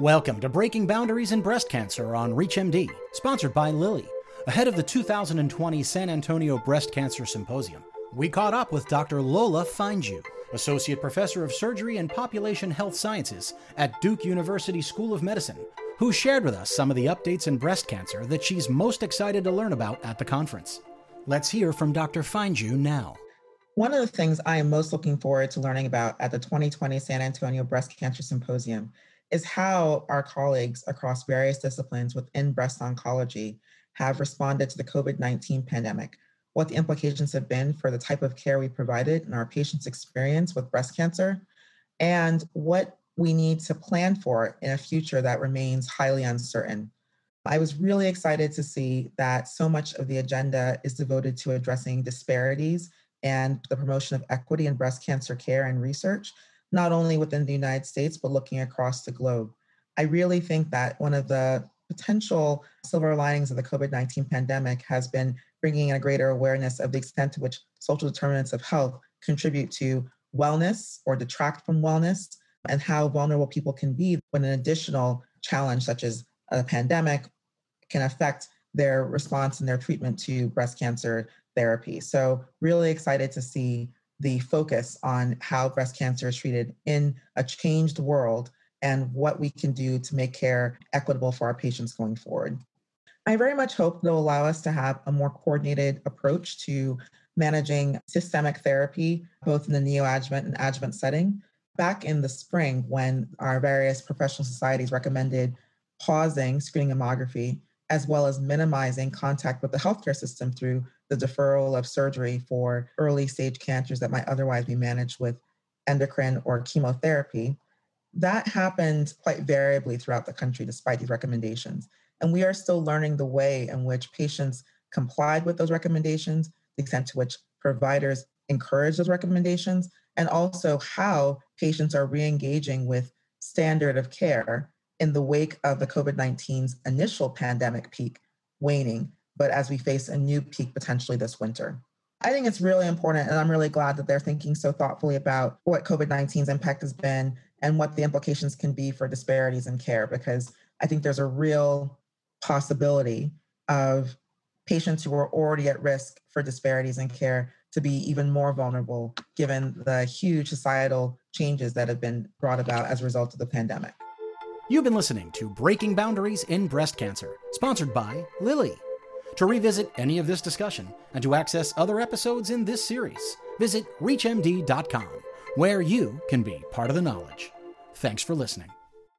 Welcome to Breaking Boundaries in Breast Cancer on ReachMD, sponsored by Lilly. Ahead of the 2020 San Antonio Breast Cancer Symposium, we caught up with Dr. Lola Fayanju, Associate Professor of Surgery and Population Health Sciences at Duke University School of Medicine, who shared with us some of the updates in breast cancer that she's most excited to learn about at the conference. Let's hear from Dr. Fayanju now. One of the things I am most looking forward to learning about at the 2020 San Antonio Breast Cancer Symposium is how our colleagues across various disciplines within breast oncology have responded to the COVID 19 pandemic, what the implications have been for the type of care we provided and our patients' experience with breast cancer, and what we need to plan for in a future that remains highly uncertain. I was really excited to see that so much of the agenda is devoted to addressing disparities and the promotion of equity in breast cancer care and research, not only within the United States, but looking across the globe. I really think that one of the potential silver linings of the COVID 19 pandemic has been bringing in a greater awareness of the extent to which social determinants of health contribute to wellness or detract from wellness, and how vulnerable people can be when an additional challenge, such as a pandemic, can affect their response and their treatment to breast cancer therapy. So, really excited to see the focus on how breast cancer is treated in a changed world and what we can do to make care equitable for our patients going forward. I very much hope they'll allow us to have a more coordinated approach to managing systemic therapy, both in the neoadjuvant and adjuvant setting. Back in the spring, when our various professional societies recommended pausing screening mammography, as well as minimizing contact with the healthcare system through the deferral of surgery for early stage cancers that might otherwise be managed with endocrine or chemotherapy. That happened quite variably throughout the country despite these recommendations. And we are still learning the way in which patients complied with those recommendations, the extent to which providers encourage those recommendations, and also how patients are re engaging with standard of care in the wake of the COVID 19's initial pandemic peak waning but as we face a new peak potentially this winter. I think it's really important, and I'm really glad that they're thinking so thoughtfully about what COVID 19's impact has been and what the implications can be for disparities in care, because I think there's a real possibility of patients who are already at risk for disparities in care to be even more vulnerable given the huge societal changes that have been brought about as a result of the pandemic. You've been listening to Breaking Boundaries in Breast Cancer, sponsored by Lilly. To revisit any of this discussion and to access other episodes in this series, visit ReachMD.com, where you can be part of the knowledge. Thanks for listening.